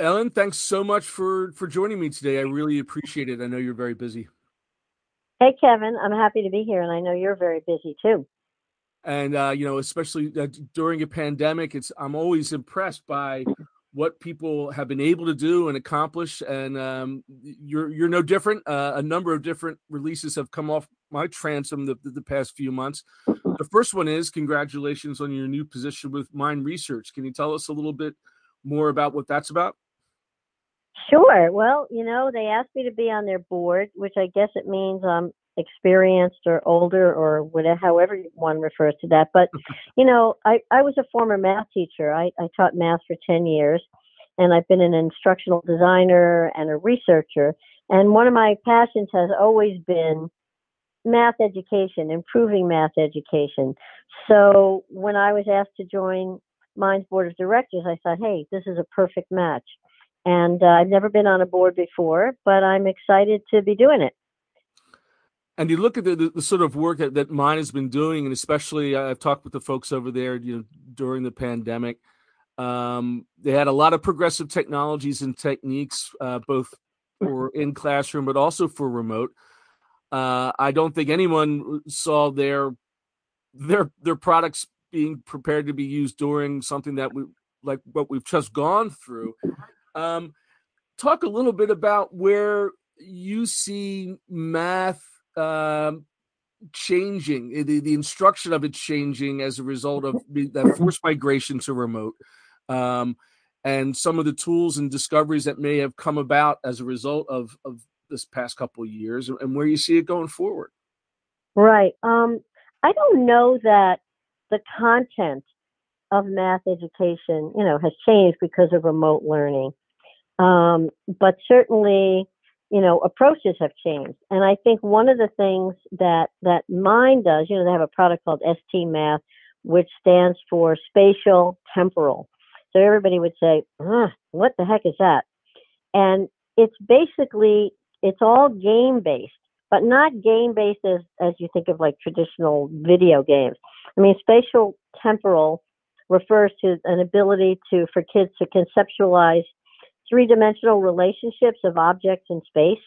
Ellen, thanks so much for for joining me today. I really appreciate it. I know you're very busy. Hey, Kevin, I'm happy to be here, and I know you're very busy too. And uh, you know, especially uh, during a pandemic, it's I'm always impressed by what people have been able to do and accomplish. And um, you're you're no different. Uh, a number of different releases have come off my transom the, the, the past few months. The first one is congratulations on your new position with Mind Research. Can you tell us a little bit more about what that's about? Sure. Well, you know, they asked me to be on their board, which I guess it means I'm experienced or older or whatever, however one refers to that. But, you know, I, I was a former math teacher. I, I taught math for 10 years, and I've been an instructional designer and a researcher. And one of my passions has always been math education, improving math education. So when I was asked to join Mind's board of directors, I thought, hey, this is a perfect match. And uh, I've never been on a board before, but I'm excited to be doing it. And you look at the, the, the sort of work that, that Mind has been doing, and especially I've talked with the folks over there, you know, during the pandemic. Um, they had a lot of progressive technologies and techniques, uh, both for in classroom, but also for remote. Uh, I don't think anyone saw their their their products being prepared to be used during something that we like what we've just gone through. Um, talk a little bit about where you see math um, changing, eh, the, the instruction of it changing as a result of that forced migration to remote, um, and some of the tools and discoveries that may have come about as a result of, of this past couple of years, and where you see it going forward. Right. Um, I don't know that the content of math education, you know, has changed because of remote learning. Um, but certainly, you know, approaches have changed. And I think one of the things that, that Mind does, you know, they have a product called ST Math, which stands for spatial temporal. So everybody would say, what the heck is that? And it's basically, it's all game based, but not game based as, as you think of like traditional video games. I mean, spatial temporal refers to an ability to, for kids to conceptualize three dimensional relationships of objects in space.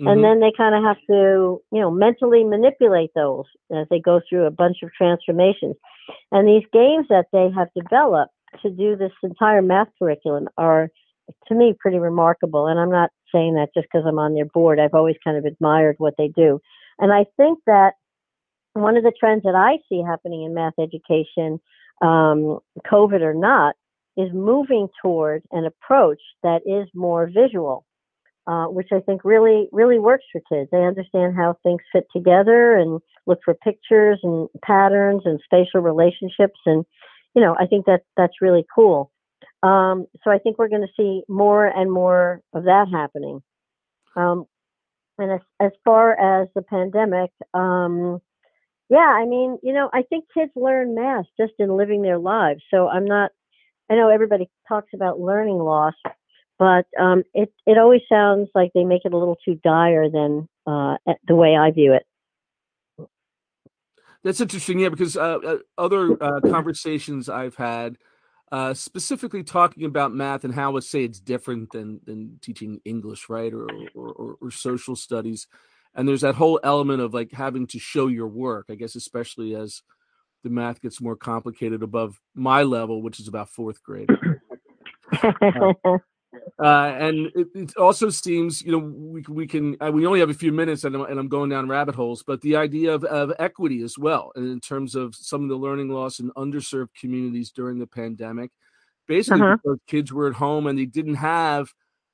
Mm-hmm. And then they kind of have to, you know, mentally manipulate those as they go through a bunch of transformations. And these games that they have developed to do this entire math curriculum are, to me, pretty remarkable. And I'm not saying that just because I'm on their board. I've always kind of admired what they do. And I think that one of the trends that I see happening in math education, um, COVID or not, is moving toward an approach that is more visual, uh, which I think really, really works for kids. They understand how things fit together and look for pictures and patterns and spatial relationships. And, you know, I think that that's really cool. Um, so I think we're going to see more and more of that happening. Um, and as, as far as the pandemic, um, yeah, I mean, you know, I think kids learn math just in living their lives. So I'm not I know everybody talks about learning loss, but um, it it always sounds like they make it a little too dire than uh, the way I view it. That's interesting, yeah, because uh, uh other uh, conversations I've had, uh, specifically talking about math and how, let's say, it's different than than teaching English, right, or or, or, or social studies, and there's that whole element of like having to show your work. I guess especially as the math gets more complicated above my level, which is about fourth grade. uh, uh, and it, it, also seems, you know, we, we can, uh, we only have a few minutes and I'm, and I'm, going down rabbit holes, but the idea of, of equity as well, and in terms of some of the learning loss in underserved communities during the pandemic, basically uh-huh. kids were at home and they didn't have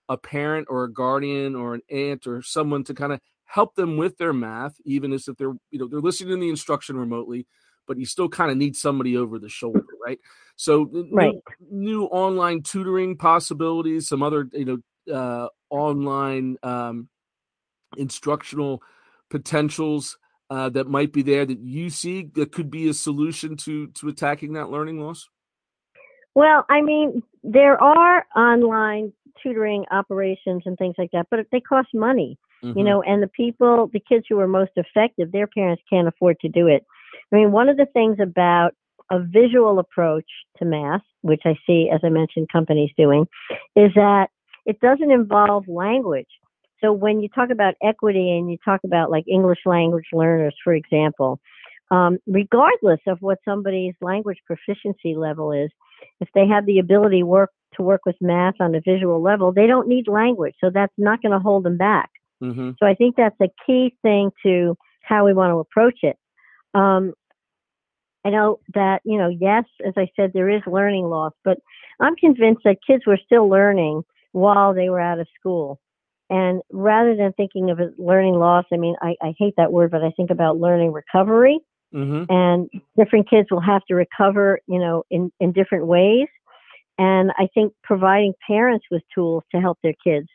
a parent or a guardian or an aunt or someone to kind of help them with their math, even as if they're, you know, they're listening to the instruction remotely but you still kind of need somebody over the shoulder, right? So right. New, new, online tutoring possibilities, some other you know uh, online um, instructional potentials uh, that might be there that you see that could be a solution to to attacking that learning loss. Well, I mean, there are online tutoring operations and things like that, but they cost money. Mm-hmm. You know, and the people, the kids who are most effective, their parents can't afford to do it. I mean, one of the things about a visual approach to math, which I see, as I mentioned, companies doing, is that it doesn't involve language. So when you talk about equity and you talk about like English language learners, for example, um, regardless of what somebody's language proficiency level is, if they have the ability work to work with math on a visual level, they don't need language. So that's not going to hold them back. Mm-hmm. So I think that's a key thing to how we want to approach it. Um, I know that, you know, yes, as I said, there is learning loss, but I'm convinced that kids were still learning while they were out of school. And rather than thinking of it learning loss, I mean, I, I hate that word, but I think about learning recovery. Mm-hmm. And different kids will have to recover, you know, in, in different ways. And I think providing parents with tools to help their kids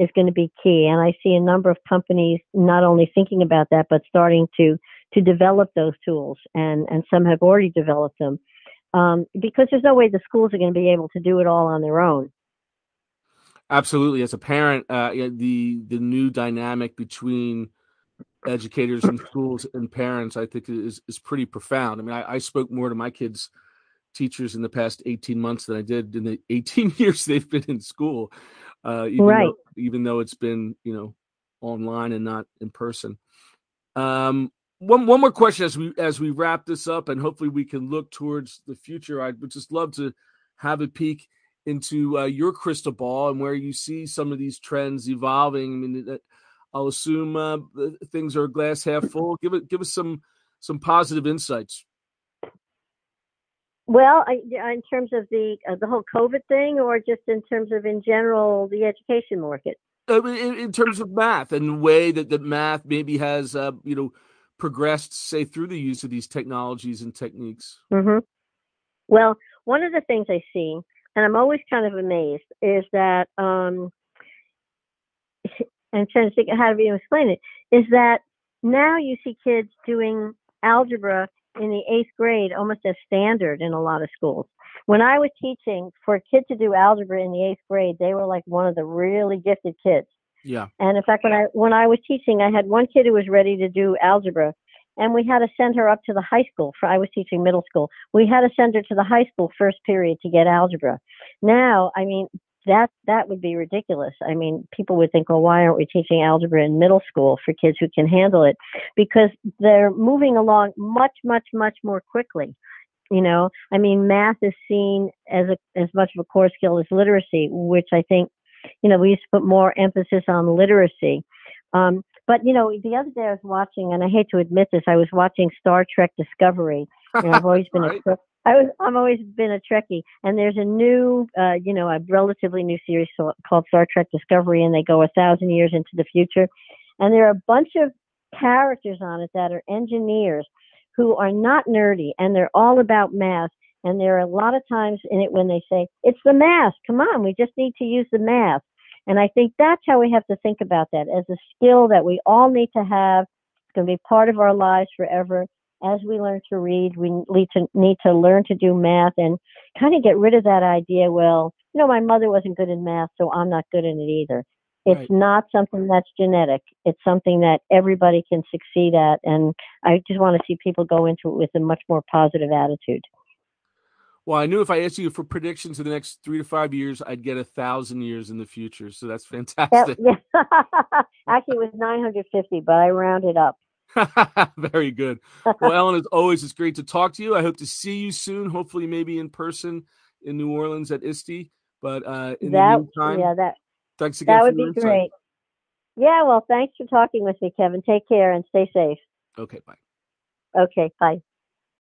is going to be key. And I see a number of companies not only thinking about that, but starting to to develop those tools. And and some have already developed them um, because there's no way the schools are going to be able to do it all on their own. Absolutely, as a parent, uh, the the new dynamic between educators and schools and parents, I think, is is pretty profound. I mean, I, I spoke more to my kids' teachers in the past 18 months than I did in the 18 years they've been in school, uh, even right. though even though it's been you know online and not in person. Um, one one more question as we as we wrap this up, and hopefully we can look towards the future. I would just love to have a peek into uh, your crystal ball and where you see some of these trends evolving. I mean, I'll assume uh, things are glass half full. Give it, give us some some positive insights. Well, I, in terms of the uh, the whole COVID thing, or just in terms of in general the education market. Uh, in, in, terms of math and the way that, that math maybe has uh, you know progressed, say through the use of these technologies and techniques. Mm-hmm. Well, one of the things I see, and I'm always kind of amazed, is that um, I'm trying to think how to even explain it, is that now you see kids doing algebra in the eighth grade almost as standard in a lot of schools. When I was teaching for a kid to do algebra in the eighth grade, they were like one of the really gifted kids. Yeah. And in fact, when I when I was teaching, I had one kid who was ready to do algebra, and we had to send her up to the high school. For I was teaching middle school, we had to send her to the high school first period to get algebra. Now, I mean, that that would be ridiculous. I mean, people would think, well, why aren't we teaching algebra in middle school for kids who can handle it? Because they're moving along much, much, much more quickly. You know, I mean, math is seen as a as much of a core skill as literacy, which I think, you know, we used to put more emphasis on literacy. Um, but you know, the other day I was watching, and I hate to admit this, I was watching Star Trek Discovery. And I've always been right. a I was I've always been a Trekkie, and there's a new, uh, you know, a relatively new series called Star Trek Discovery, and they go a thousand years into the future, and there are a bunch of characters on it that are engineers who are not nerdy, and they're all about math. And there are a lot of times in it when they say, "It's the math. Come on, we just need to use the math." And I think that's how we have to think about that as a skill that we all need to have. It's going to be part of our lives forever as we learn to read, we need to need to learn to do math and kind of get rid of that idea. Well, you know, my mother wasn't good in math, so I'm not good in it either. It's right. not something that's genetic. It's something that everybody can succeed at, and I just want to see people go into it with a much more positive attitude. Well, I knew if I asked you for predictions in the next three to five years, I'd get a thousand years in the future. So that's fantastic. Yeah. Actually, it was 950, but I rounded up. Very good. Well, Ellen, as always, it's great to talk to you. I hope to see you soon, hopefully, maybe in person in New Orleans at ISTE. But uh, in that, the meantime, yeah, that thanks again. That would be great. Yeah, well, thanks for talking with me, Kevin. Take care and stay safe. Okay, bye. Okay, bye.